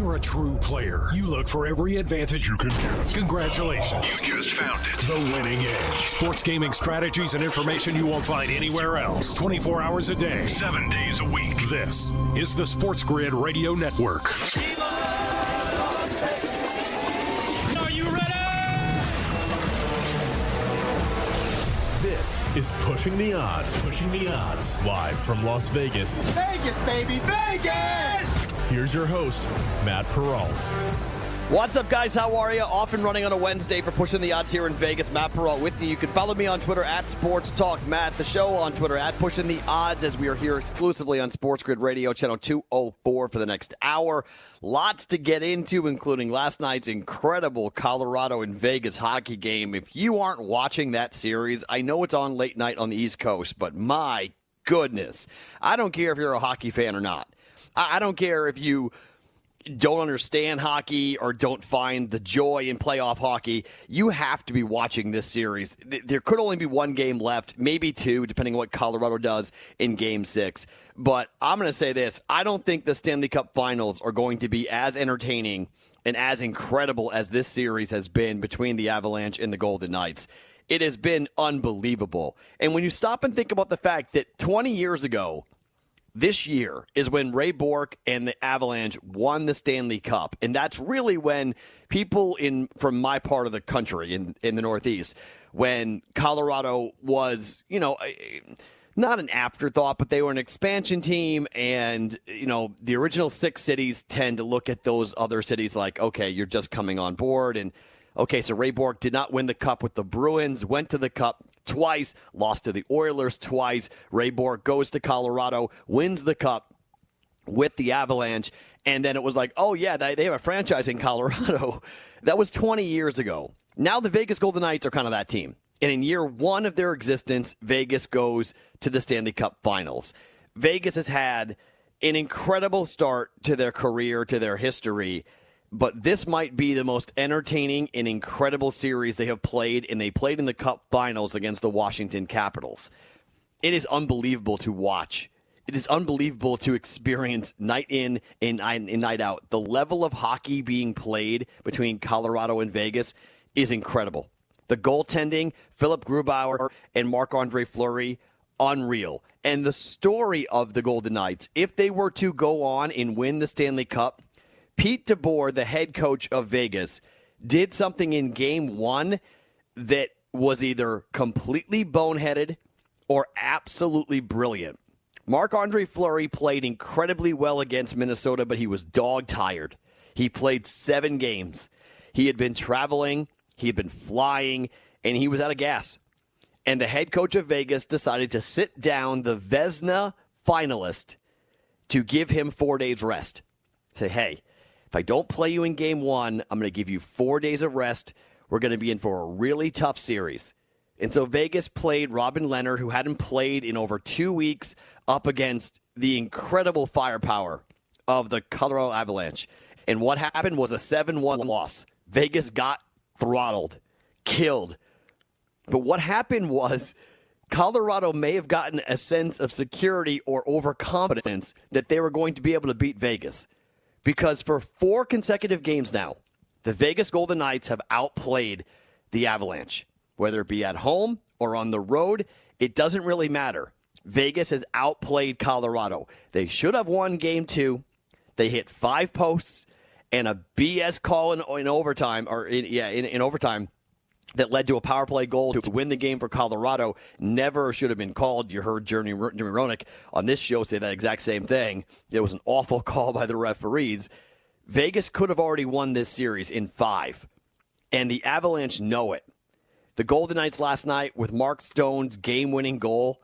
You're a true player. You look for every advantage you can get. Congratulations. You just found it. The winning edge. Sports gaming strategies and information you won't find anywhere else. 24 hours a day, Seven days a week. This is the Sports Grid Radio Network. Are you ready? This is Pushing the Odds. Pushing the Odds. Live from Las Vegas. Vegas, baby, Vegas! Here's your host, Matt Perrault. What's up, guys? How are you? Off and running on a Wednesday for pushing the odds here in Vegas. Matt Perrault with you. You can follow me on Twitter at Sports Talk Matt. The show on Twitter at Pushing the Odds as we are here exclusively on Sports Grid Radio, channel 204 for the next hour. Lots to get into, including last night's incredible Colorado and Vegas hockey game. If you aren't watching that series, I know it's on late night on the East Coast, but my goodness. I don't care if you're a hockey fan or not. I don't care if you don't understand hockey or don't find the joy in playoff hockey, you have to be watching this series. Th- There could only be one game left, maybe two, depending on what Colorado does in game six. But I'm going to say this I don't think the Stanley Cup finals are going to be as entertaining and as incredible as this series has been between the Avalanche and the Golden Knights. It has been unbelievable. And when you stop and think about the fact that 20 years ago, this year is when Ray Bourque and the Avalanche won the Stanley Cup, and that's really when people in from my part of the country in in the Northeast, when Colorado was, you know. Eh, not an afterthought, but they were an expansion team, and you know the original six cities tend to look at those other cities like, okay, you're just coming on board, and okay, so Ray Bourque did not win the cup with the Bruins, went to the cup twice, lost to the Oilers twice. Ray Bourque goes to Colorado, wins the cup with the Avalanche, and then it was like, oh yeah, they, they have a franchise in Colorado. that was 20 years ago. Now the Vegas Golden Knights are kind of that team. And in year one of their existence, Vegas goes to the Stanley Cup Finals. Vegas has had an incredible start to their career, to their history, but this might be the most entertaining and incredible series they have played, and they played in the Cup Finals against the Washington Capitals. It is unbelievable to watch. It is unbelievable to experience night in and night, out. The level of hockey being played between Colorado and Vegas is incredible. The goaltending, Philip Grubauer and Marc Andre Fleury, unreal. And the story of the Golden Knights, if they were to go on and win the Stanley Cup, Pete DeBoer, the head coach of Vegas, did something in game one that was either completely boneheaded or absolutely brilliant. Marc Andre Fleury played incredibly well against Minnesota, but he was dog tired. He played seven games. He had been traveling, he had been flying, and he was out of gas. And the head coach of Vegas decided to sit down the Vezina finalist to give him four days rest. Say, hey, if I don't play you in game one, I'm going to give you four days of rest. We're going to be in for a really tough series. And so Vegas played Robin Lehner, who hadn't played in over two weeks, up against the incredible firepower of the Colorado Avalanche. And what happened was a 7 1 loss. Vegas got throttled, killed. But what happened was Colorado may have gotten a sense of security or overconfidence that they were going to be able to beat Vegas. Because for four consecutive games now, the Vegas Golden Knights have outplayed the Avalanche. Whether it be at home or on the road, it doesn't really matter. Vegas has outplayed Colorado. They should have won game two. They hit five posts and a BS call in, in overtime, or in, yeah, in, in overtime that led to a power play goal to win the game for Colorado never should have been called. You heard Jeremy, Jeremy Roenick on this show say that exact same thing. It was an awful call by the referees. Vegas could have already won this series in five, and the Avalanche know it. The Golden Knights last night with Mark Stone's game winning goal,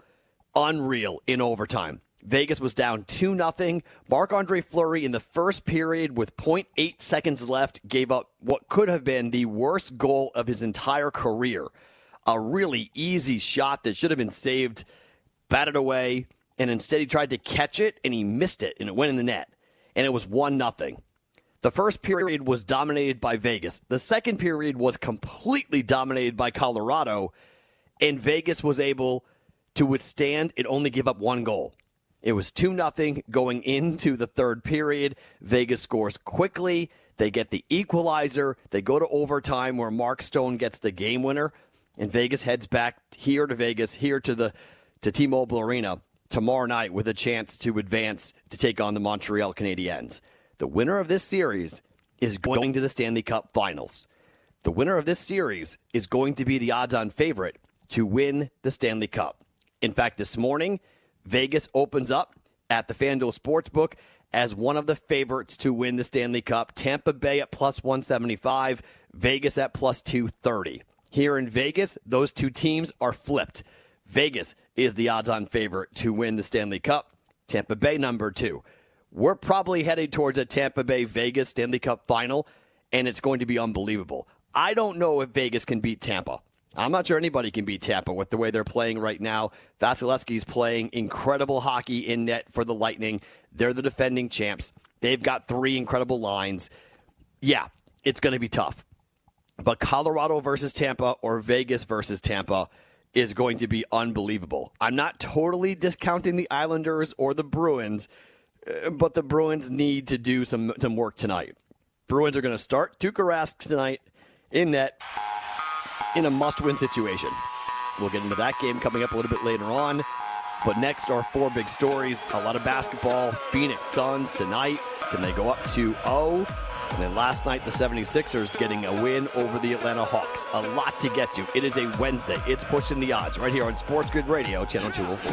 unreal in overtime. Vegas was down 2 0. Marc Andre Fleury in the first period with 0.8 seconds left gave up what could have been the worst goal of his entire career. A really easy shot that should have been saved, batted away, and instead he tried to catch it and he missed it and it went in the net. And it was 1 0. The first period was dominated by Vegas. The second period was completely dominated by Colorado, and Vegas was able to withstand and only give up one goal. It was 2 0 going into the third period. Vegas scores quickly. They get the equalizer. They go to overtime where Mark Stone gets the game winner. And Vegas heads back here to Vegas, here to the to T-Mobile Arena tomorrow night with a chance to advance to take on the Montreal Canadiens. The winner of this series is going to the Stanley Cup Finals. The winner of this series is going to be the odds-on favorite to win the Stanley Cup. In fact, this morning, Vegas opens up at the FanDuel Sportsbook as one of the favorites to win the Stanley Cup. Tampa Bay at plus 175, Vegas at plus 230. Here in Vegas, those two teams are flipped. Vegas is the odds on favorite to win the Stanley Cup. Tampa Bay, number two. We're probably headed towards a Tampa Bay Vegas Stanley Cup final, and it's going to be unbelievable. I don't know if Vegas can beat Tampa. I'm not sure anybody can beat Tampa with the way they're playing right now. Vasilevskiy's playing incredible hockey in net for the Lightning. They're the defending champs. They've got three incredible lines. Yeah, it's going to be tough. But Colorado versus Tampa or Vegas versus Tampa is going to be unbelievable. I'm not totally discounting the Islanders or the Bruins, uh, but the Bruins need to do some, some work tonight. Bruins are going to start Tuukka Rask tonight in net in a must win situation. We'll get into that game coming up a little bit later on. But next are four big stories. A lot of basketball. Phoenix Suns tonight. Can they go up 2 0? And then last night, the 76ers getting a win over the Atlanta Hawks. A lot to get to. It is a Wednesday. It's pushing the odds right here on Sports Grid Radio, Channel 204.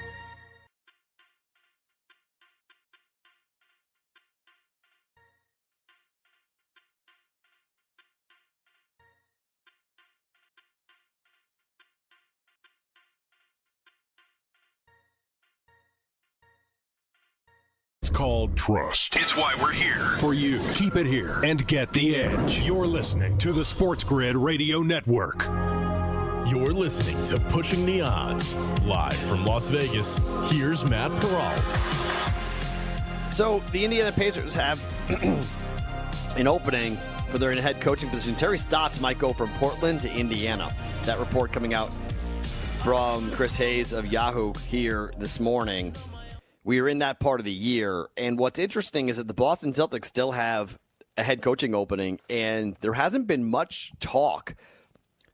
called Trust. It's why we're here. For you, keep it here and get the edge. You're listening to the Sports Grid Radio Network. You're listening to Pushing the Odds. Live from Las Vegas, here's Matt Perrault. So the Indiana Pacers have an opening for their head coaching position. Terry Stotts might go from Portland to Indiana. That report coming out from Chris Haynes of Yahoo here this morning. We are in that part of the year, and what's interesting is that the Boston Celtics still have a head coaching opening, and there hasn't been much talk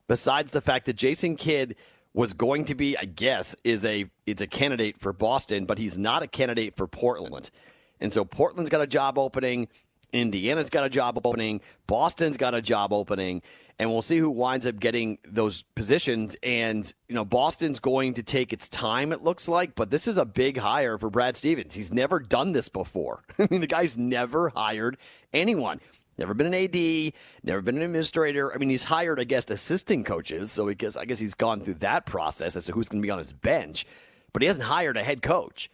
besides the fact that Jason Kidd was going to be, I guess, is a it's a candidate for Boston, but he's not a candidate for Portland. And so Portland's got a job opening, Indiana's got a job opening, Boston's got a job opening, and we'll see who winds up getting those positions. And, you know, Boston's going to take its time, it looks like, but this is a big hire for Brad Stevens. He's never done this before. I mean, the guy's never hired anyone. Never been an AD, never been an administrator. I mean, he's hired, I guess, assistant coaches. So because I guess he's gone through that process as to who's going to be on his bench, but he hasn't hired a head coach,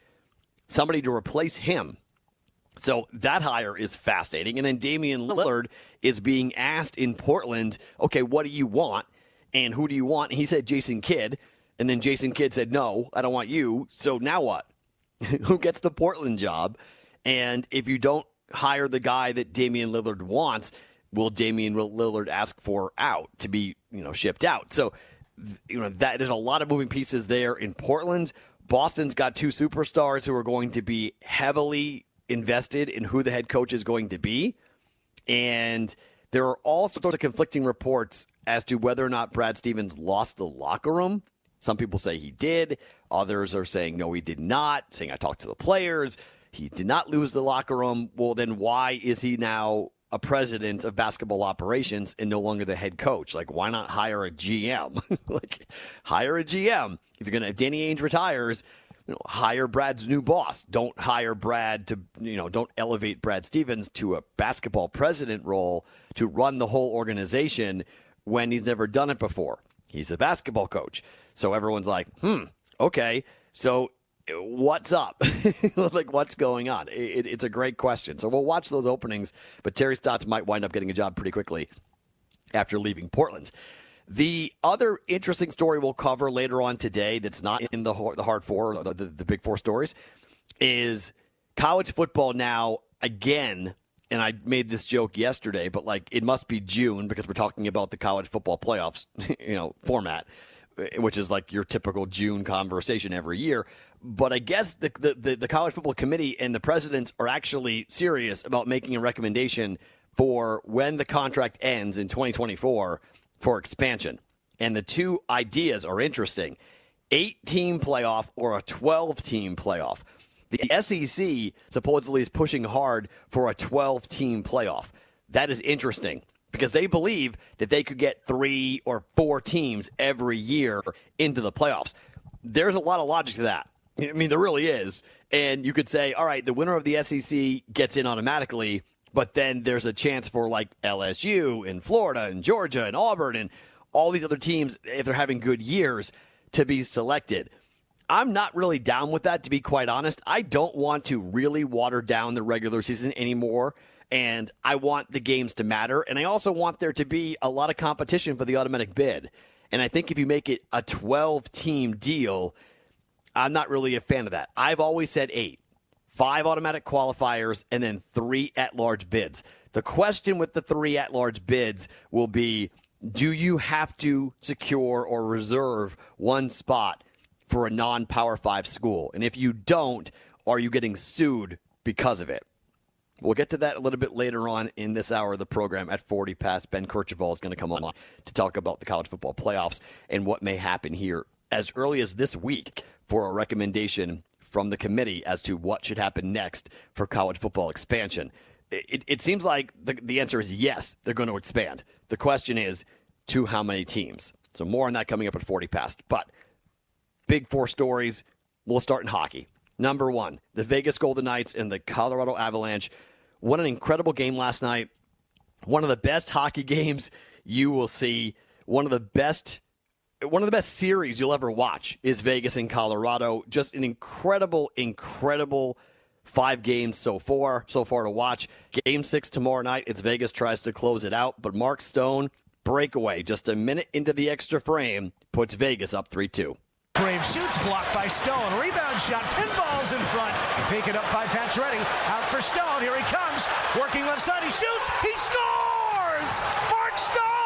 somebody to replace him. So that hire is fascinating. And then Damian Lillard is being asked in Portland, okay, what do you want? And who do you want? And he said Jason Kidd. And then Jason Kidd said, no, I don't want you. So now what? who gets the Portland job? And if you don't hire the guy that Damian Lillard wants, will Damian Lillard ask for out to be, you know, shipped out? So, you know, that there's a lot of moving pieces there in Portland. Boston's got two superstars who are going to be heavily invested in who the head coach is going to be. And there are all sorts of conflicting reports as to whether or not Brad Stevens lost the locker room. Some people say he did. Others are saying no, he did not, saying I talked to the players. He did not lose the locker room. Well, then why is he now a president of basketball operations and no longer the head coach? Like, why not hire a GM? like, hire a GM. If you're going to, if Danny Ainge retires, you know, hire Brad's new boss. Don't hire Brad to, you know, don't elevate Brad Stevens to a basketball president role to run the whole organization when he's never done it before. He's a basketball coach. So everyone's like, hmm, okay. So what's up? like, what's going on? It, it's a great question. So we'll watch those openings, but Terry Stotts might wind up getting a job pretty quickly after leaving Portland. The other interesting story we'll cover later on today that's not in the, the hard four, the, the, the big four stories, is college football now again. And I made this joke yesterday, but like it must be June because we're talking about the college football playoffs, you know, format, which is like your typical June conversation every year. But I guess the, the, the college football committee and the presidents are actually serious about making a recommendation for when the contract ends in 2024 for expansion. And the two ideas are interesting eight team playoff or a 12 team playoff. The SEC supposedly is pushing hard for a 12 team playoff. That is interesting because they believe that they could get three or four teams every year into the playoffs. There's a lot of logic to that. I mean, there really is. And you could say, all right, the winner of the SEC gets in automatically but then there's a chance for like LSU and Florida and Georgia and Auburn and all these other teams, if they're having good years, to be selected. I'm not really down with that, to be quite honest. I don't want to really water down the regular season anymore. And I want the games to matter. And I also want there to be a lot of competition for the automatic bid. And I think if you make it a 12 team deal, I'm not really a fan of that. I've always said eight five automatic qualifiers, and then three at large bids. The question with the three at large bids will be do you have to secure or reserve one spot for a non Power Five school? And if you don't, are you getting sued because of it? We'll get to that a little bit later on in this hour of the program at 40 past. Ben Kercheval is going to come on to talk about the college football playoffs and what may happen here as early as this week for a recommendation from the committee as to what should happen next for college football expansion. It, it seems like the, the answer is yes, they're going to expand. The question is to how many teams. So more on that coming up at 40 past. But big four stories. We'll start in hockey. Number one, the Vegas Golden Knights and the Colorado Avalanche. What an incredible game last night. One of the best hockey games you will see. One of the best one of the best series you'll ever watch is Vegas and Colorado. Just an incredible, incredible five games so far, so far to watch. Game six tomorrow night. It's Vegas tries to close it out, but Mark Stone breakaway just a minute into the extra frame puts Vegas up three two. Brave shoots blocked by Stone. Rebound shot. Pinballs in front. Pick it up by Pacioretty. Out for Stone. Here he comes. Working left side. He shoots. He scores. Mark Stone.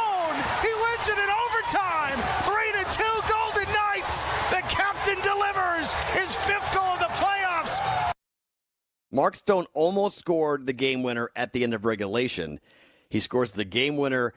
He wins it in overtime. Three to two, Golden Knights. The captain delivers his fifth goal of the playoffs. Mark Stone almost scored the game winner at the end of regulation. He scores the game winner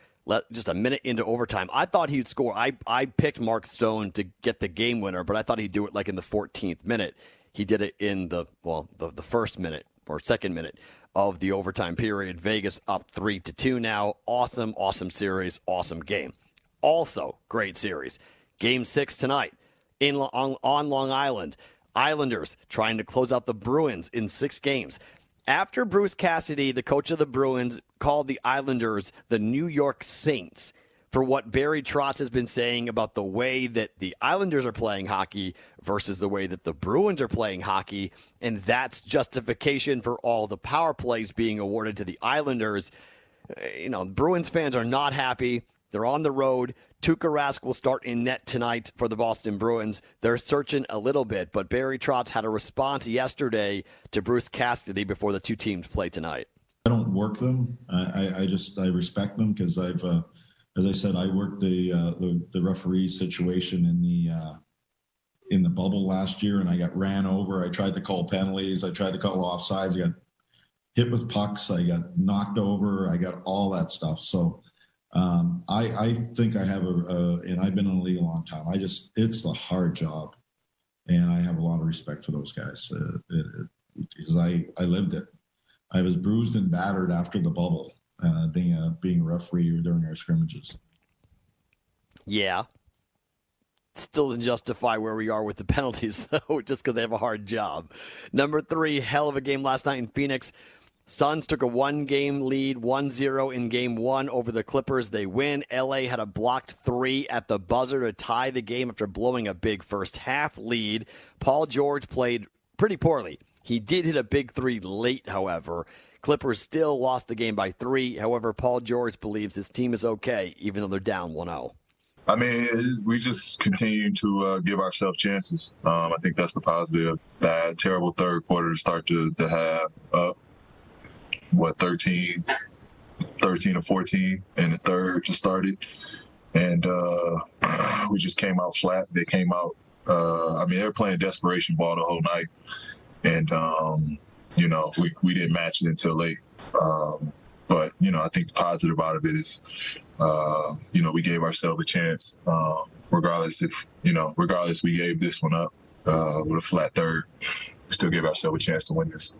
just a minute into overtime. I thought he'd score. I, I picked Mark Stone to get the game winner, but I thought he'd do it like in the 14th minute. He did it in the well, the, the first minute or second minute of the overtime period. Vegas up three to two now. Awesome, awesome series, awesome game. Also, great series. Game six tonight in on, on Long Island. Islanders trying to close out the Bruins in six games. After Bruce Cassidy, the coach of the Bruins, called the Islanders the New York Saints for what Barry Trotz has been saying about the way that the Islanders are playing hockey versus the way that the Bruins are playing hockey. And that's justification for all the power plays being awarded to the Islanders. You know, Bruins fans are not happy. They're on the road. Tuukka Rask will start in net tonight for the Boston Bruins. They're searching a little bit, but Barry Trotz had a response yesterday to Bruce Cassidy before the two teams play tonight. I don't work them. I, I just I respect them because I've, uh, as I said, I worked the, uh, the, the referee situation in the uh, in the bubble last year, and I got ran over. I tried to call penalties. I tried to call offsides. I got hit with pucks. I got knocked over. I got all that stuff. So um, I, I think I have a, a, and I've been in the league a long time. I just, it's a hard job. And I have a lot of respect for those guys uh, it, it, because I, I lived it. I was bruised and battered after the bubble, uh, being a being a referee during our scrimmages. Yeah, still doesn't justify where we are with the penalties, though, just because they have a hard job. Number three, hell of a game last night in Phoenix. Suns took a one game lead, 1 0 in game one over the Clippers. They win. LA had a blocked three at the buzzer to tie the game after blowing a big first half lead. Paul George played pretty poorly. He did hit a big three late, however. Clippers still lost the game by three. However, Paul George believes his team is okay, even though they're down 1 0. I mean, we just continue to uh, give ourselves chances. Um, I think that's the positive. That terrible third quarter to start to, to have up what 13 13 or 14 and the third just started and uh, we just came out flat they came out uh, i mean they were playing desperation ball the whole night and um, you know we, we didn't match it until late. Um, but you know i think positive out of it is uh, you know we gave ourselves a chance. Um, regardless if you know regardless we gave this one up uh, with a flat third we still gave ourselves a chance to win this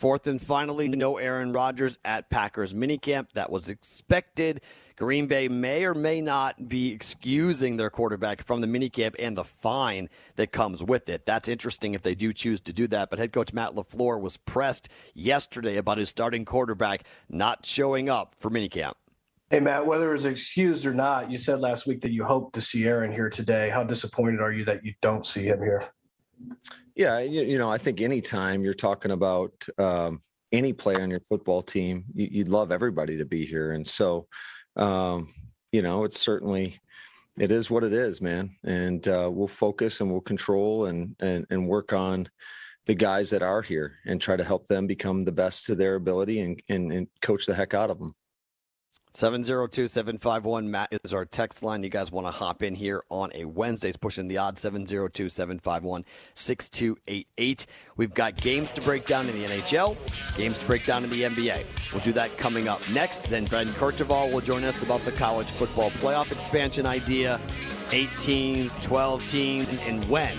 Fourth and finally, no Aaron Rodgers at Packers minicamp. That was expected. Green Bay may or may not be excusing their quarterback from the minicamp and the fine that comes with it. That's interesting if they do choose to do that. But head coach Matt LaFleur was pressed yesterday about his starting quarterback not showing up for minicamp. Hey, Matt, whether it's excused or not, you said last week that you hoped to see Aaron here today. How disappointed are you that you don't see him here? Yeah, you, you know, I think anytime you're talking about um, any player on your football team, you, would love everybody to be here, and so, um, you know, it's certainly it is what it is, man. And uh, we'll focus and we'll control and and and work on the guys that are here and try to help them become the best to their ability and and, and coach the heck out of them. 702 751 Matt is our text line. You guys want to hop in here on a Wednesday. It's pushing the odds 702 751 6288. We've got games to break down in the NHL, games to break down in the NBA. We'll do that coming up next. Then Brendan Kercheval will join us about the college football playoff expansion idea eight teams, 12 teams, and when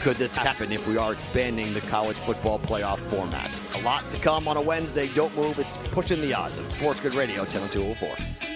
could this happen if we are expanding the college football playoff format? A lot to come on a Wednesday. Don't move. It's pushing the odds on Sports Grid Radio 10204.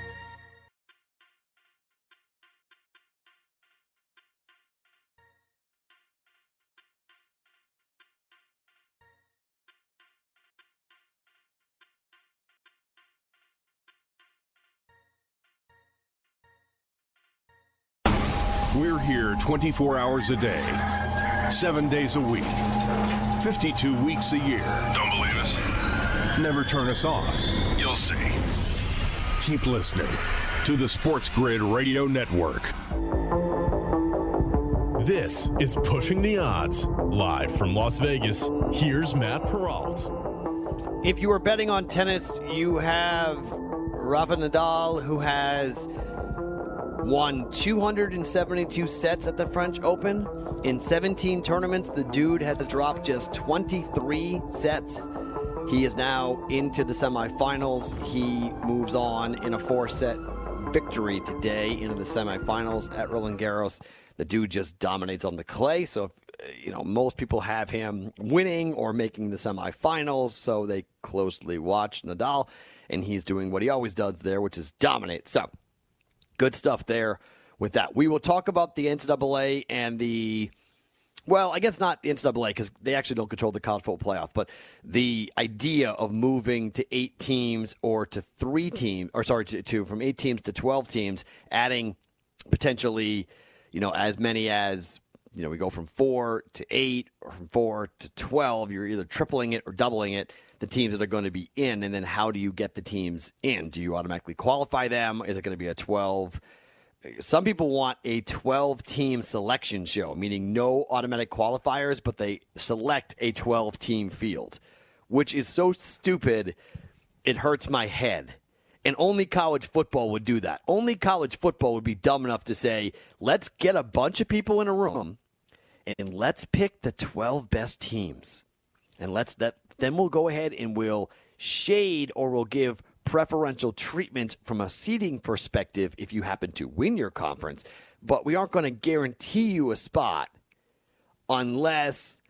We're here 24 hours a day, seven days a week, 52 weeks a year. Don't believe us? Never turn us off. You'll see. Keep listening to the Sports Grid Radio Network. This is Pushing the Odds. Live from Las Vegas, here's Matt Perrault. If you are betting on tennis, you have Rafa Nadal, who has won 272 sets at the French Open. In 17 tournaments, the dude has dropped just 23 sets. He is now into the semifinals. He moves on in a four set victory today into the semifinals at Roland Garros. The dude just dominates on the clay. So, if, you know, most people have him winning or making the semifinals. So they closely watch Nadal, and he's doing what he always does there, which is dominate. So, Good stuff there with that. We will talk about the NCAA and the. Well, I guess not the NCAA because they actually don't control the college football playoff, but the idea of moving to eight teams or to three teams, or sorry, to, to from eight teams to 12 teams, adding potentially, you know, as many as you know, we go from four to eight or from four to 12. You're either tripling it or doubling it, the teams that are going to be in. And then how do you get the teams in? Do you automatically qualify them? Is it going to be a 12? Some people want a 12 team selection show, meaning no automatic qualifiers, but they select a 12 team field, which is so stupid, it hurts my head. And only college football would do that. Only college football would be dumb enough to say, let's get a bunch of people in a room and let's pick the 12 best teams. And let's that then we'll go ahead and we'll shade or we'll give preferential treatment from a seating perspective if you happen to win your conference. But we aren't going to guarantee you a spot unless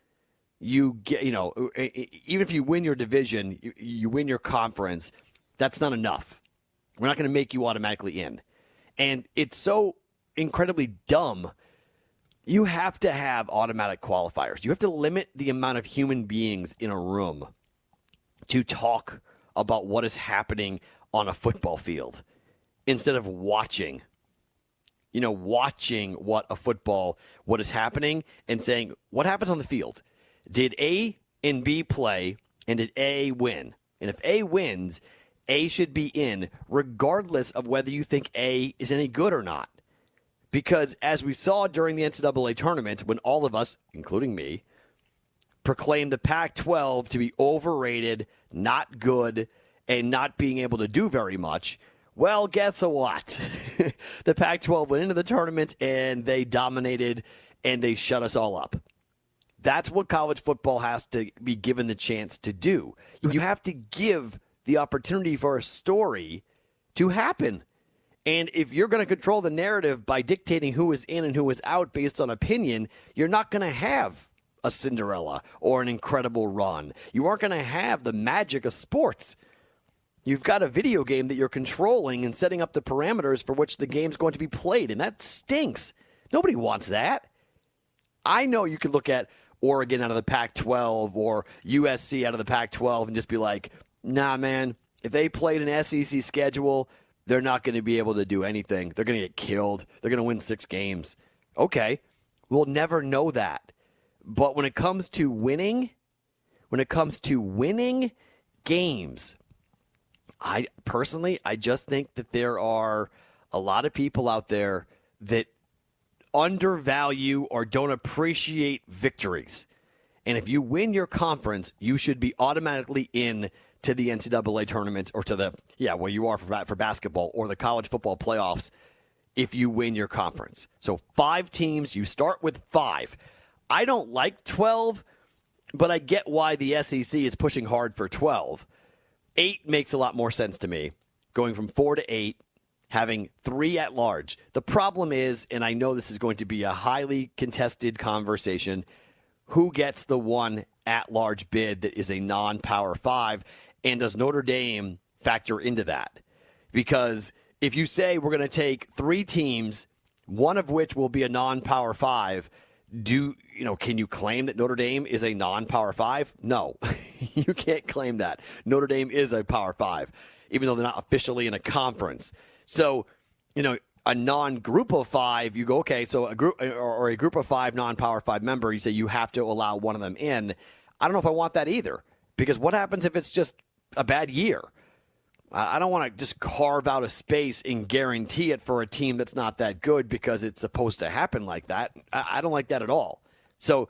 you get, you know, even if you win your division, you, you win your conference, that's not enough. We're not going to make you automatically in. And it's so incredibly dumb. You have to have automatic qualifiers. You have to limit the amount of human beings in a room to talk about what is happening on a football field instead of watching you know watching what a football what is happening and saying what happens on the field? Did a and b play and did a win? And if a wins a should be in regardless of whether you think a is any good or not because as we saw during the ncaa tournament when all of us including me proclaimed the pac 12 to be overrated not good, and not being able to do very much. Well, guess what? the Pac 12 went into the tournament and they dominated and they shut us all up. That's what college football has to be given the chance to do. You have to give the opportunity for a story to happen. And if you're going to control the narrative by dictating who is in and who is out based on opinion, you're not going to have a Cinderella or an incredible run. You aren't going to have the magic of sports. You've got a video game that you're controlling and setting up the parameters for which the game's going to be played, and that stinks. Nobody wants that. I know you could look at Oregon out of the Pac 12 or USC out of the Pac 12 and just be like, nah, man, if they played an SEC schedule, they're not going to be able to do anything. They're going to get killed. They're going to win six games. Okay. We'll never know that. But when it comes to winning, when it comes to winning games, I personally, I just think that there are a lot of people out there that undervalue or don't appreciate victories. And if you win your conference, you should be automatically in to the NCAA tournament or to the yeah, where you are for for basketball or the college football playoffs if you win your conference. So five teams, you start with 5. I don't like 12, but I get why the SEC is pushing hard for 12. Eight makes a lot more sense to me, going from four to eight, having three at large. The problem is, and I know this is going to be a highly contested conversation, who gets the one at large bid that is a non power five? And does Notre Dame factor into that? Because if you say we're going to take three teams, one of which will be a non power five, do you know can you claim that Notre Dame is a non-power 5? No. you can't claim that. Notre Dame is a power 5 even though they're not officially in a conference. So, you know, a non-group of 5, you go okay, so a group or a group of 5 non-power 5 member, you say you have to allow one of them in. I don't know if I want that either because what happens if it's just a bad year? I don't want to just carve out a space and guarantee it for a team that's not that good because it's supposed to happen like that. I don't like that at all. So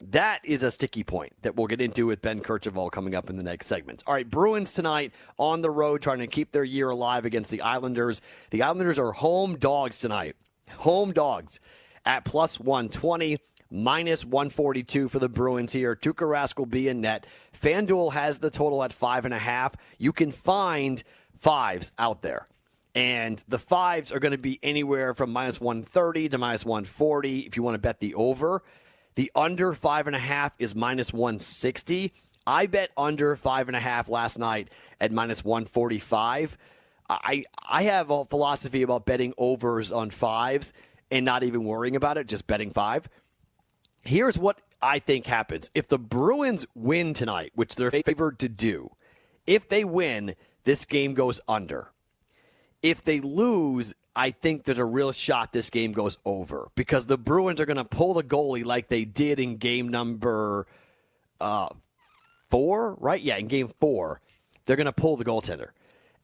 that is a sticky point that we'll get into with Ben Kercheval coming up in the next segments. All right, Bruins tonight on the road trying to keep their year alive against the Islanders. The Islanders are home dogs tonight. Home dogs at plus 120 minus 142 for the Bruins here. Tuukka Rask will be in net. FanDuel has the total at five and a half. You can find fives out there. And the fives are going to be anywhere from minus 130 to minus 140 if you want to bet the over. The under five and a half is minus 160. I bet under five and a half last night at minus 145. I, I have a philosophy about betting overs on fives and not even worrying about it, just betting five. Here's what I think happens. If the Bruins win tonight, which they're favored to do, if they win, this game goes under. If they lose, I think there's a real shot this game goes over because the Bruins are going to pull the goalie like they did in game number uh, four, right? Yeah, in game four, they're going to pull the goaltender.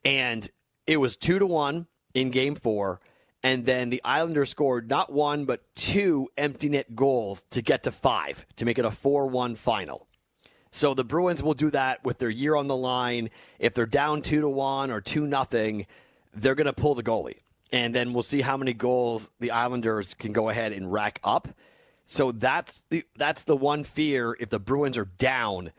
And it was two to one in game four. And then the Islanders scored not one, but two empty net goals to get to five to make it a 4 1 final. So the Bruins will do that with their year on the line. If they're down 2 to 1 or 2 nothing, they're going to pull the goalie. And then we'll see how many goals the Islanders can go ahead and rack up. So that's the that's the one fear if the Bruins are down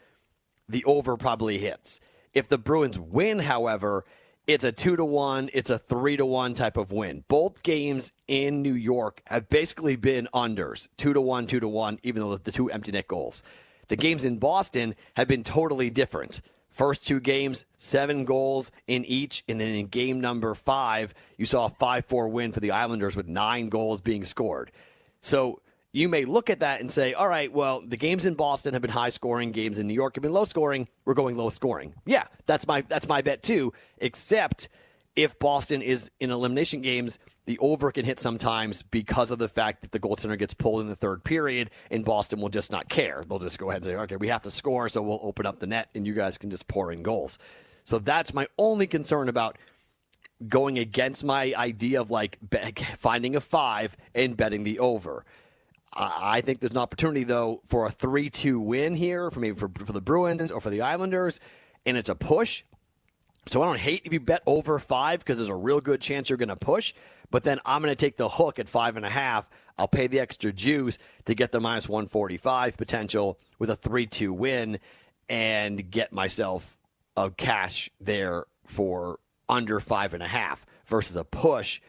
the over probably hits. If the Bruins win, however, it's a two to one, it's a three to one type of win. Both games in New York have basically been unders, two to one, two to one, even though the two empty net goals. The games in Boston have been totally different. First two games, seven goals in each. And then in game number five, you saw a 5 4 win for the Islanders with nine goals being scored. So you may look at that and say, all right, well, the games in Boston have been high scoring, games in New York have been low scoring. We're going low scoring. Yeah, that's my that's my bet too. Except if Boston is in elimination games, the over can hit sometimes because of the fact that the goaltender gets pulled in the third period, and Boston will just not care. They'll just go ahead and say, okay, we have to score, so we'll open up the net, and you guys can just pour in goals. So that's my only concern about going against my idea of like finding a five and betting the over. I think there's an opportunity though for a three-two win here for maybe for, for the Bruins or for the Islanders, and it's a push. So I don't hate if you bet over five because there's a real good chance you're going to push. But then I'm going to take the hook at five and a half. I'll pay the extra juice to get the minus 145 potential with a 3 2 win and get myself a cash there for under five and a half versus a push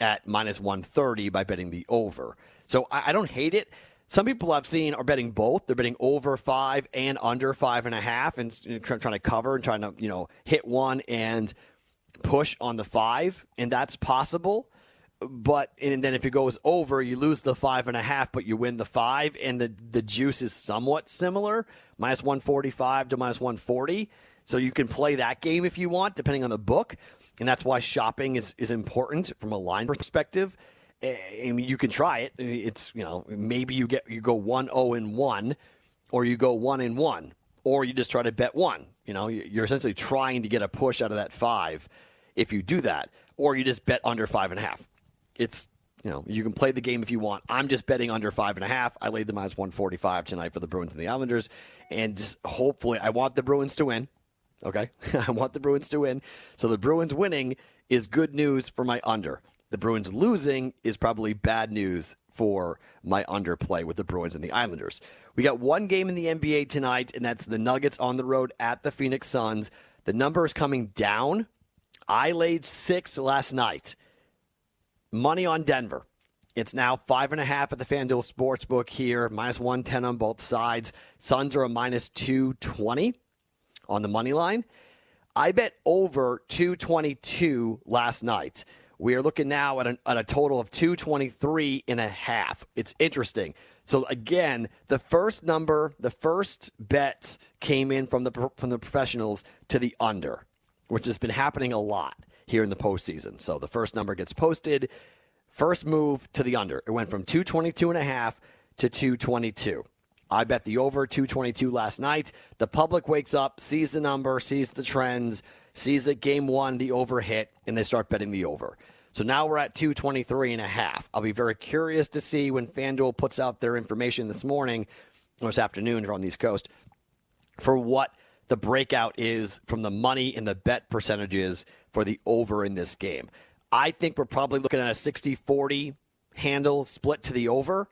at minus 130 by betting the over. So I, I don't hate it. Some people I've seen are betting both. They're betting over five and under five and a half, and you know, trying to cover and trying to you know hit one and push on the five, and that's possible. But and then if it goes over, you lose the five and a half, but you win the five, and the the juice is somewhat similar, minus one forty five to minus one forty. So you can play that game if you want, depending on the book, and that's why shopping is is important from a line perspective. Mean, you can try it. It's you know maybe you get you go one zero oh and one, or you go one and one, or you just try to bet one. You know, you're essentially trying to get a push out of that five if you do that, or you just bet under five and a half. It's you know you can play the game if you want. I'm just betting under five and a half. I laid the minus 145 tonight for the Bruins and the Islanders, and just hopefully I want the Bruins to win. Okay, I want the Bruins to win. So the Bruins winning is good news for my under. The Bruins losing is probably bad news for my underplay with the Bruins and the Islanders. We got one game in the NBA tonight, and that's the Nuggets on the road at the Phoenix Suns. The number is coming down. I laid six last night. Money on Denver. It's now five and a half at the FanDuel Sportsbook here, minus 110 on both sides. Suns are a minus 220 on the money line. I bet over 222 last night. We are looking now at, an, at a total of 223 and a half. It's interesting. So again, the first number, the first bet came in from the from the professionals to the under, which has been happening a lot here in the postseason. So the first number gets posted, first move to the under. It went from 222 and a half to 222. I bet the over 222 last night. The public wakes up, sees the number, sees the trends, sees that game one, the over hit, and they start betting the over. So now we're at 223 and a half. I'll be very curious to see when FanDuel puts out their information this morning or this afternoon here on the East Coast for what the breakout is from the money and the bet percentages for the over in this game. I think we're probably looking at a 60 40 handle split to the over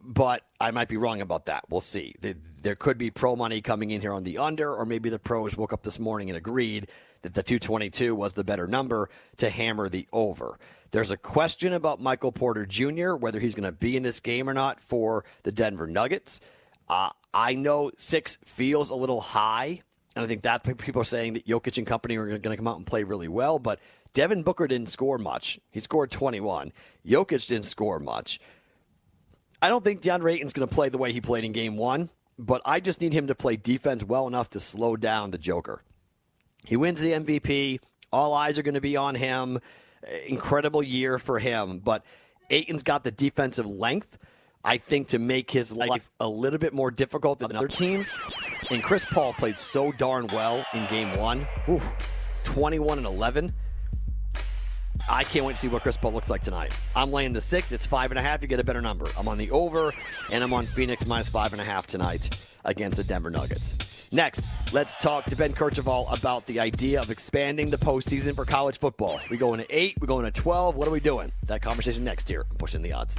but I might be wrong about that. We'll see. There could be pro money coming in here on the under, or maybe the pros woke up this morning and agreed that the 222 was the better number to hammer the over. There's a question about Michael Porter Jr., whether he's going to be in this game or not for the Denver Nuggets. Uh, I know six feels a little high, and I think that people are saying that Jokic and company are going to come out and play really well, but Devin Booker didn't score much. He scored 21. Jokic didn't score much. I don't think DeAndre Ayton's going to play the way he played in game one, but I just need him to play defense well enough to slow down the Joker. He wins the MVP. All eyes are going to be on him. Incredible year for him, but Ayton's got the defensive length, I think, to make his life a little bit more difficult than other teams. And Chris Paul played so darn well in game one. Ooh, 21 and 11. I can't wait to see what Chris Paul looks like tonight. I'm laying the six. It's five and a half. You get a better number. I'm on the over, and I'm on Phoenix minus five and a half tonight against the Denver Nuggets. Next, let's talk to Ben Kercheval about the idea of expanding the postseason for college football. We go into eight. We go into 12. What are we doing? That conversation next year. I'm pushing the odds.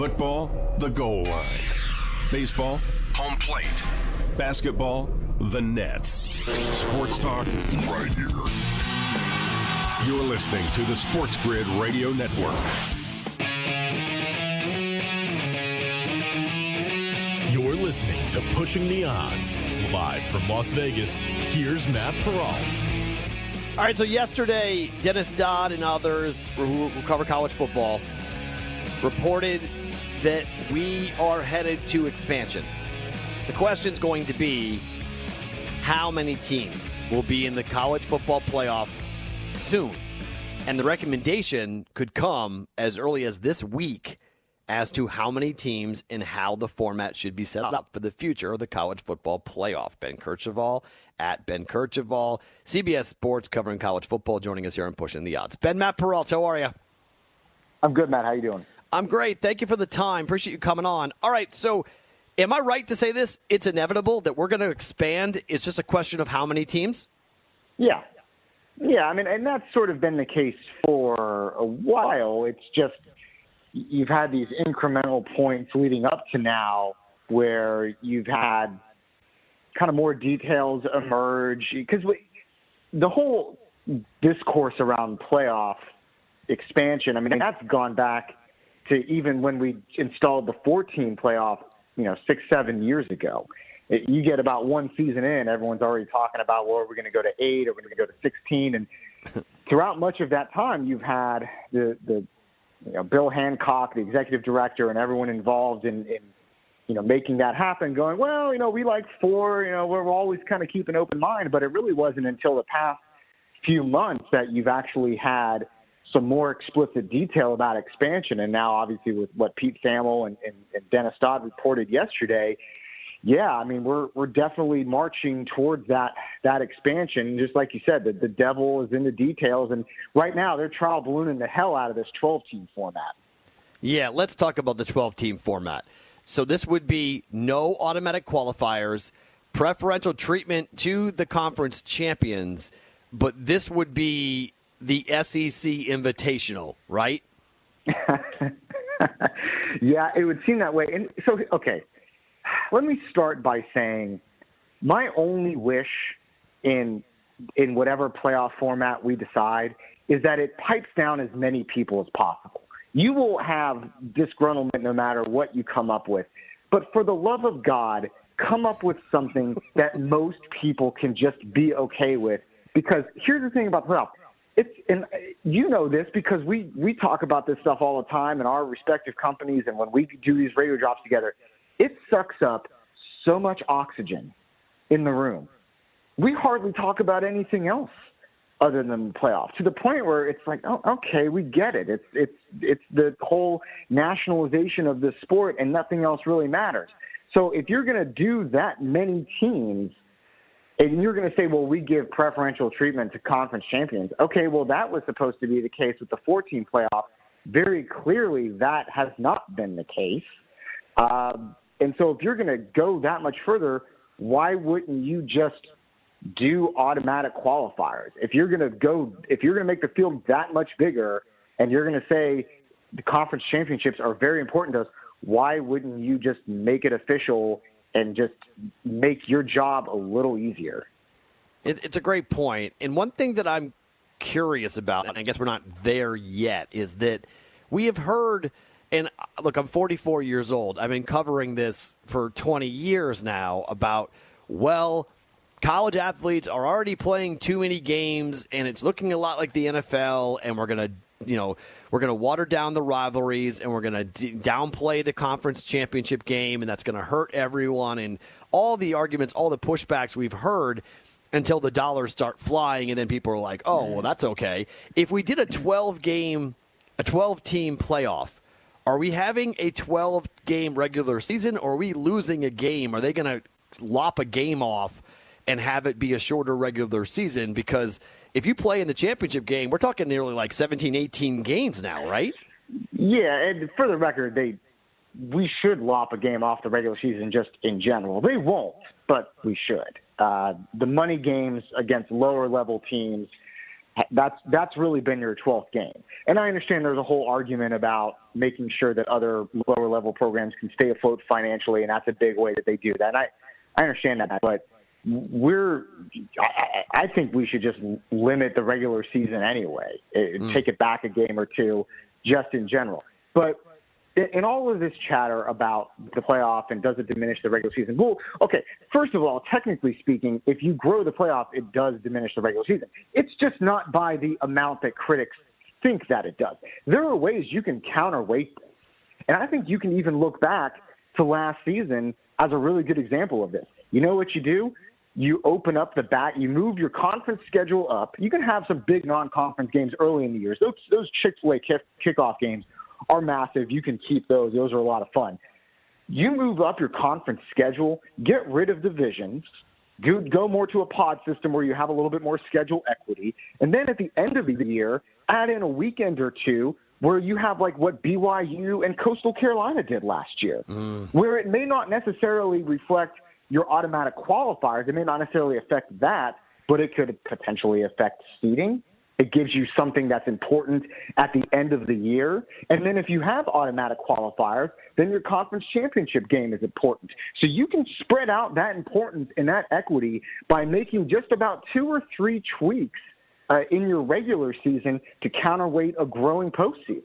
Football, the goal line. Baseball, home plate. Basketball, the net. Sports talk, right here. You're listening to the Sports Grid Radio Network. You're listening to Pushing the Odds. Live from Las Vegas, here's Matt Perrault. All right, so yesterday, Dennis Dodd and others who, who cover college football reported that we are headed to expansion. The question is going to be how many teams will be in the college football playoff soon? And the recommendation could come as early as this week as to how many teams and how the format should be set up for the future of the college football playoff. Ben Kercheval at Ben Kercheval, CBS Sports covering college football, joining us here on Pushing the Odds. Ben Matt Perrault, how are you? I'm good, Matt. How you doing? I'm great. Thank you for the time. Appreciate you coming on. All right, so am I right to say this? It's inevitable that we're going to expand. It's just a question of how many teams? Yeah. Yeah, I mean, and that's sort of been the case for a while. It's just you've had these incremental points leading up to now where you've had kind of more details emerge because the whole discourse around playoff expansion, I mean, that's gone back to even when we installed the 14 playoff, you know, six, seven years ago. It, you get about one season in, everyone's already talking about, well, we're going to go to eight, or we're going to go to 16. And throughout much of that time, you've had the, the you know, Bill Hancock, the executive director, and everyone involved in, in you know, making that happen, going, well, you know, we like four, you know, we're always kind of keep an open mind, but it really wasn't until the past few months that you've actually had – some more explicit detail about expansion. And now, obviously, with what Pete Thamel and, and, and Dennis Dodd reported yesterday, yeah, I mean, we're we're definitely marching towards that that expansion. Just like you said, the, the devil is in the details, and right now they're trial ballooning the hell out of this 12 team format. Yeah, let's talk about the 12 team format. So this would be no automatic qualifiers, preferential treatment to the conference champions, but this would be the SEC Invitational, right? yeah, it would seem that way. And so, okay, let me start by saying my only wish in in whatever playoff format we decide is that it pipes down as many people as possible. You will have disgruntlement no matter what you come up with. But for the love of God, come up with something that most people can just be okay with. Because here's the thing about playoff it's and uh, you know this because we we talk about this stuff all the time in our respective companies and when we do these radio drops together it sucks up so much oxygen in the room. We hardly talk about anything else other than the playoffs to the point where it's like oh okay we get it. It's it's it's the whole nationalization of this sport and nothing else really matters. So if you're going to do that many teams and you're going to say, well, we give preferential treatment to conference champions. Okay, well, that was supposed to be the case with the 14 playoff. Very clearly, that has not been the case. Um, and so, if you're going to go that much further, why wouldn't you just do automatic qualifiers? If you're going to go, if you're going to make the field that much bigger, and you're going to say the conference championships are very important to us, why wouldn't you just make it official and just make your job a little easier. It, it's a great point. And one thing that I'm curious about, and I guess we're not there yet, is that we have heard. And uh, look, I'm 44 years old. I've been covering this for 20 years now about, well, college athletes are already playing too many games and it's looking a lot like the NFL, and we're going to you know, we're going to water down the rivalries and we're going to d- downplay the conference championship game, and that's going to hurt everyone. And all the arguments, all the pushbacks we've heard. until the dollars start flying, and then people are like, "Oh, well, that's okay." If we did a 12 game, a 12 team playoff, are we having a 12 game regular season, or are we losing a game? Are they going to lop a game off and have it be a shorter regular season? Because if you play in the championship game, we're talking nearly like 17, 18 games now, right? Yeah, and for the record, they we should lop a game off the regular season just in general. They won't, but we should. Uh, the money games against lower level teams, that's that's really been your 12th game. And I understand there's a whole argument about making sure that other lower level programs can stay afloat financially, and that's a big way that they do that. And I I understand that, but we're I, I think we should just limit the regular season anyway. Mm. Take it back a game or two, just in general. But in all of this chatter about the playoff and does it diminish the regular season? Well, okay, first of all, technically speaking, if you grow the playoff, it does diminish the regular season. It's just not by the amount that critics think that it does. There are ways you can counterweight this. And I think you can even look back to last season as a really good example of this. You know what you do? You open up the bat, you move your conference schedule up. You can have some big non conference games early in the year. Those, those Chick fil A kick, kickoff games are massive. You can keep those. Those are a lot of fun. You move up your conference schedule, get rid of divisions, go, go more to a pod system where you have a little bit more schedule equity, and then at the end of the year, add in a weekend or two where you have like what BYU and Coastal Carolina did last year, mm. where it may not necessarily reflect your automatic qualifiers. It may not necessarily affect that, but it could potentially affect seeding. It gives you something that's important at the end of the year. And then if you have automatic qualifiers, then your conference championship game is important. So you can spread out that importance and that equity by making just about two or three tweaks uh, in your regular season to counterweight a growing postseason.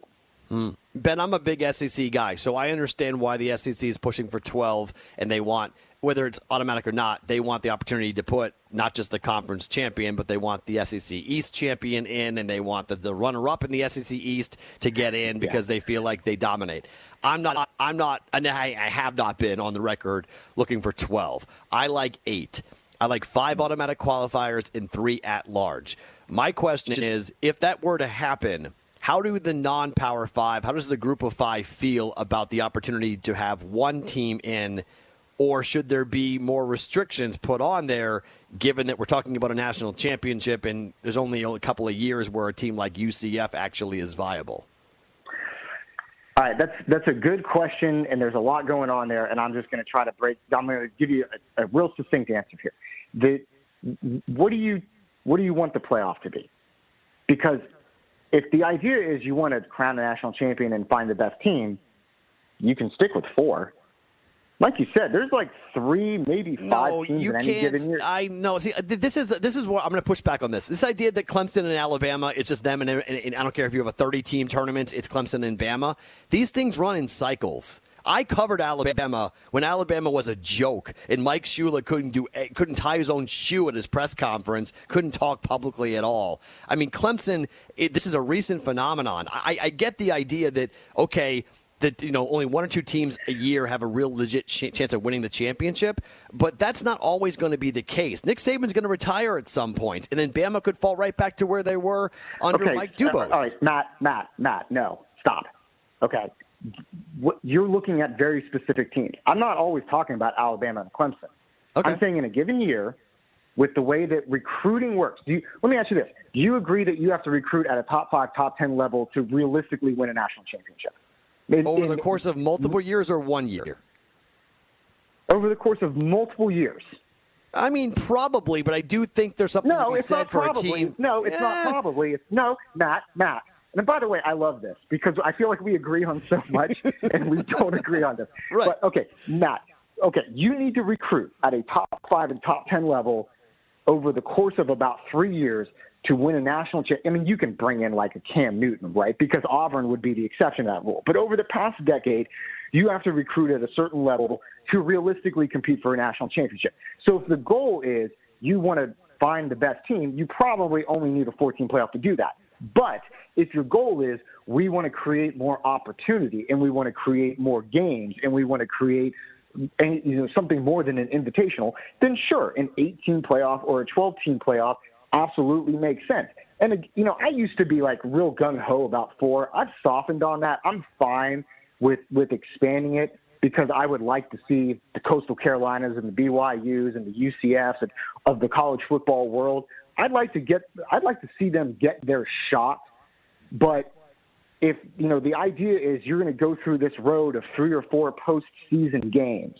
Mm. Ben, I'm a big SEC guy, so I understand why the SEC is pushing for 12 and they want whether it's automatic or not, they want the opportunity to put not just the conference champion, but they want the SEC East champion in, and they want the, the runner up in the SEC East to get in because yeah. they feel like they dominate. I'm not. I'm not. And I, I have not been on the record looking for 12. I like eight. I like five automatic qualifiers and three at large. My question is, if that were to happen. How do the non power five, how does the group of five feel about the opportunity to have one team in or should there be more restrictions put on there given that we're talking about a national championship and there's only a couple of years where a team like UCF actually is viable? All right, that's that's a good question, and there's a lot going on there, and I'm just going to try to break. I'm going to give you a, a real succinct answer here. The what do you what do you want the playoff to be? Because if the idea is you want to crown a national champion and find the best team, you can stick with four like you said, there's like three, maybe five no, teams you in any can't, given year. I know. See, uh, this is this is what I'm going to push back on this. This idea that Clemson and Alabama, it's just them, and, and, and I don't care if you have a 30 team tournament, it's Clemson and Bama. These things run in cycles. I covered Alabama when Alabama was a joke, and Mike Shula couldn't do eh, couldn't tie his own shoe at his press conference, couldn't talk publicly at all. I mean, Clemson. It, this is a recent phenomenon. I, I get the idea that okay that you know only one or two teams a year have a real legit ch- chance of winning the championship, but that's not always going to be the case. Nick Saban's going to retire at some point, and then Bama could fall right back to where they were under okay. Mike Dubose. Uh, all right, Matt, Matt, Matt, no, stop. Okay, what, you're looking at very specific teams. I'm not always talking about Alabama and Clemson. Okay. I'm saying in a given year, with the way that recruiting works. Do you, let me ask you this: Do you agree that you have to recruit at a top five, top ten level to realistically win a national championship? Over the course of multiple years or one year? Over the course of multiple years. I mean, probably, but I do think there's something no, to be it's said not for probably. a team. No, it's not probably. It's, no, Matt, Matt. And by the way, I love this because I feel like we agree on so much and we don't agree on this. Right. But okay, Matt. Okay, you need to recruit at a top five and top ten level over the course of about three years to win a national championship. I mean, you can bring in like a Cam Newton, right? Because Auburn would be the exception to that rule. But over the past decade, you have to recruit at a certain level to realistically compete for a national championship. So if the goal is you want to find the best team, you probably only need a 14 playoff to do that. But if your goal is we want to create more opportunity and we want to create more games and we want to create you know, something more than an invitational, then sure, an 18 playoff or a 12 team playoff absolutely makes sense. And you know, I used to be like real gung ho about four. I've softened on that. I'm fine with with expanding it because I would like to see the Coastal Carolinas and the BYU's and the UCFs and, of the college football world. I'd like to get I'd like to see them get their shot, but if you know the idea is you're going to go through this road of three or four postseason games.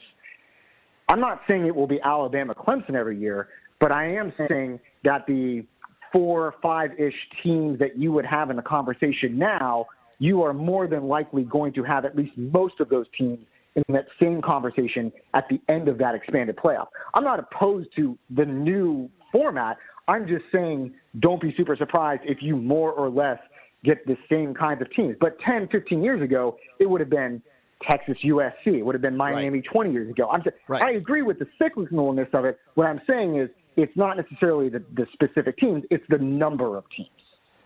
I'm not saying it will be Alabama Clemson every year, but I am saying that the four, or five ish teams that you would have in the conversation now, you are more than likely going to have at least most of those teams in that same conversation at the end of that expanded playoff. I'm not opposed to the new format. I'm just saying don't be super surprised if you more or less get the same kinds of teams. But 10, 15 years ago, it would have been Texas USC. It would have been Miami right. 20 years ago. I'm just, right. I agree with the cyclicalness of it. What I'm saying is it's not necessarily the, the specific teams, it's the number of teams.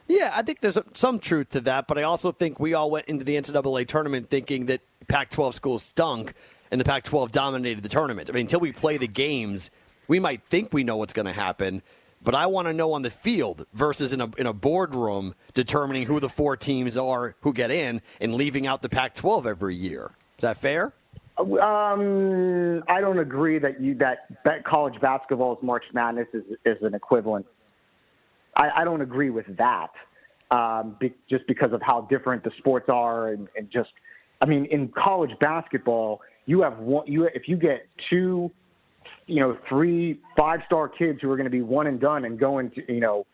Yeah, I think there's some truth to that, but I also think we all went into the NCAA tournament thinking that Pac 12 schools stunk and the Pac 12 dominated the tournament. I mean, until we play the games, we might think we know what's going to happen, but I want to know on the field versus in a, in a boardroom determining who the four teams are who get in and leaving out the Pac 12 every year. Is that fair? Um, I don't agree that you that, that college basketball's March Madness is, is an equivalent I, I don't agree with that. Um, be, just because of how different the sports are, and, and just, I mean, in college basketball, you have one. You if you get two, you know, three five-star kids who are going to be one and done and going to, you know,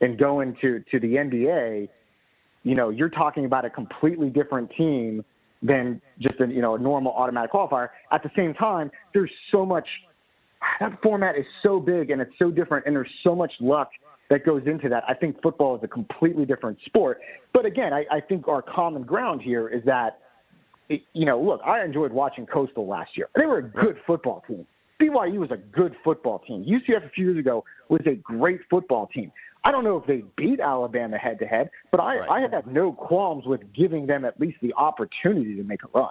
and going to to the NBA, you know, you're talking about a completely different team than just a you know a normal automatic qualifier. At the same time, there's so much. That format is so big and it's so different, and there's so much luck that goes into that. I think football is a completely different sport. But again, I, I think our common ground here is that, it, you know, look, I enjoyed watching Coastal last year. They were a good football team. BYU was a good football team. UCF a few years ago was a great football team. I don't know if they beat Alabama head to head, but I, right. I have no qualms with giving them at least the opportunity to make a run.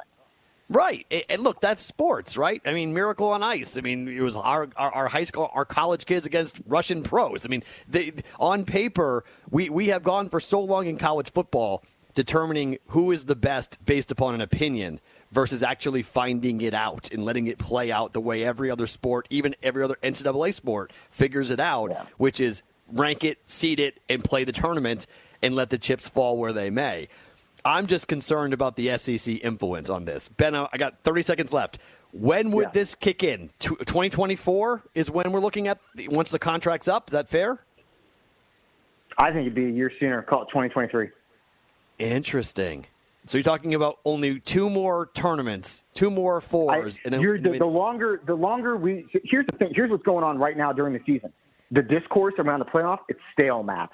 Right. And look, that's sports, right? I mean, Miracle on Ice. I mean, it was our, our, our high school, our college kids against Russian pros. I mean, they, on paper, we, we have gone for so long in college football determining who is the best based upon an opinion versus actually finding it out and letting it play out the way every other sport, even every other NCAA sport, figures it out, yeah. which is rank it, seed it, and play the tournament and let the chips fall where they may. I'm just concerned about the SEC influence on this. Ben, I got 30 seconds left. When would yeah. this kick in? 2024 is when we're looking at once the contract's up. Is that fair? I think it'd be a year sooner. Call it 2023. Interesting. So you're talking about only two more tournaments, two more fours, I, and then the, the longer the longer we here's the thing. Here's what's going on right now during the season. The discourse around the playoff, it's stale, Matt.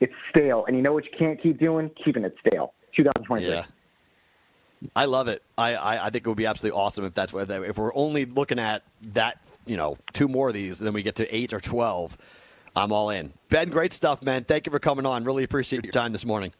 It's stale, and you know what you can't keep doing? Keeping it stale. 2023. Yeah. I love it. I, I, I, think it would be absolutely awesome if that's what if we're only looking at that, you know, two more of these, then we get to eight or twelve. I'm all in. Ben, great stuff, man. Thank you for coming on. Really appreciate your time this morning.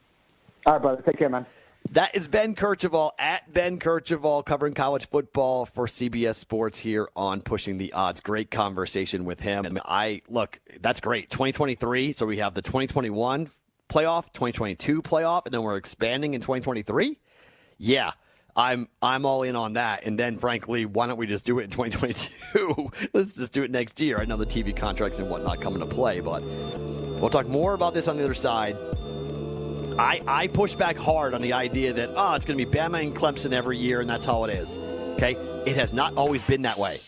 All right, brother. Take care, man. That is Ben Kercheval at Ben Kercheval covering college football for CBS Sports here on Pushing the Odds. Great conversation with him. And I look, that's great. 2023. So we have the 2021 playoff, 2022 playoff, and then we're expanding in 2023. Yeah, I'm I'm all in on that. And then, frankly, why don't we just do it in 2022? Let's just do it next year. I know the TV contracts and whatnot come into play, but we'll talk more about this on the other side. I, I push back hard on the idea that, oh, it's going to be Bama and Clemson every year, and that's how it is. Okay? It has not always been that way.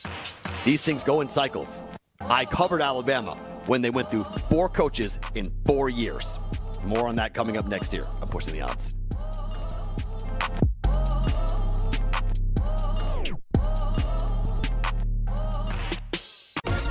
These things go in cycles. I covered Alabama when they went through four coaches in four years. More on that coming up next year. I'm pushing the odds.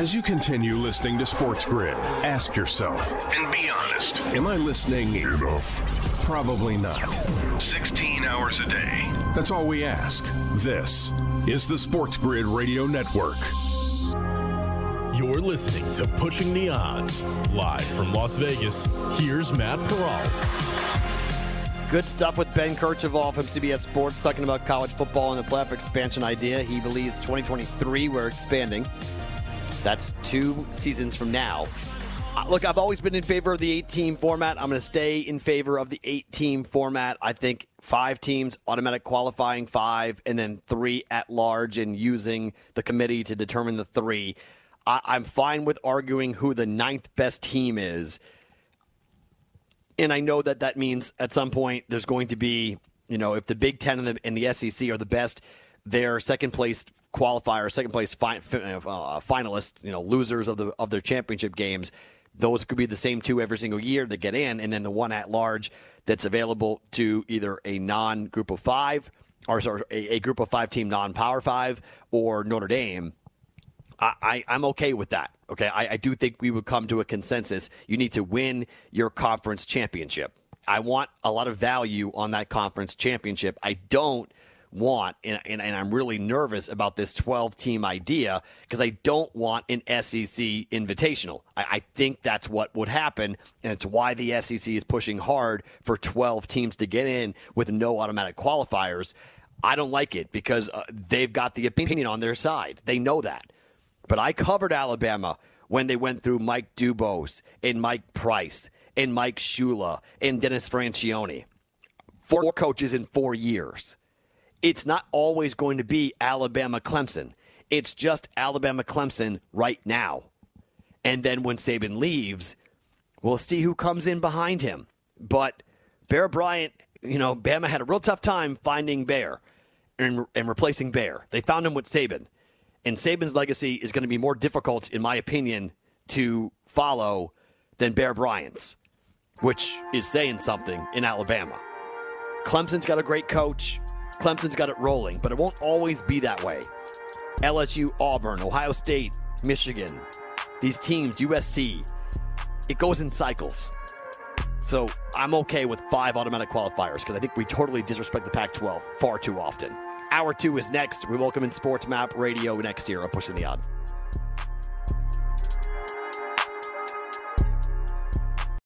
As you continue listening to Sports Grid, ask yourself And be honest. Am I listening enough? Probably not. 16 hours a day. That's all we ask. This is the Sports Grid Radio Network. You're listening to Pushing the Odds. Live from Las Vegas, here's Matt Perrault. Good stuff with Ben Kercheval from CBS Sports talking about college football and the playoff expansion idea. He believes 2023 we're expanding. That's two seasons from now. Uh, look, I've always been in favor of the eight team format. I'm going to stay in favor of the eight team format. I think five teams, automatic qualifying five, and then three at large, and using the committee to determine the three. I- I'm fine with arguing who the ninth best team is. And I know that that means at some point there's going to be, you know, if the Big Ten and the, and the SEC are the best, their second place qualifier, second place fi- uh, finalists, you know, losers of the of their championship games, those could be the same two every single year that get in, and then the one at large that's available to either a non group of five or sorry, a, a group of five team non power five or Notre Dame. I, I, I'm okay with that. Okay. I, I do think we would come to a consensus. You need to win your conference championship. I want a lot of value on that conference championship. I don't want, and, and, and I'm really nervous about this 12 team idea because I don't want an SEC invitational. I, I think that's what would happen, and it's why the SEC is pushing hard for 12 teams to get in with no automatic qualifiers. I don't like it because uh, they've got the opinion on their side. They know that. But I covered Alabama when they went through Mike Dubose and Mike Price and Mike Shula and Dennis Franchione. Four coaches in four years. It's not always going to be Alabama Clemson. It's just Alabama Clemson right now. And then when Saban leaves, we'll see who comes in behind him. But Bear Bryant, you know, Bama had a real tough time finding Bear and, and replacing Bear. They found him with Saban. And Saban's legacy is going to be more difficult, in my opinion, to follow than Bear Bryant's, which is saying something in Alabama. Clemson's got a great coach. Clemson's got it rolling, but it won't always be that way. LSU, Auburn, Ohio State, Michigan, these teams, USC, it goes in cycles. So I'm okay with five automatic qualifiers because I think we totally disrespect the Pac 12 far too often. Hour two is next. We welcome in Sports Map Radio next year on Pushing the Odds.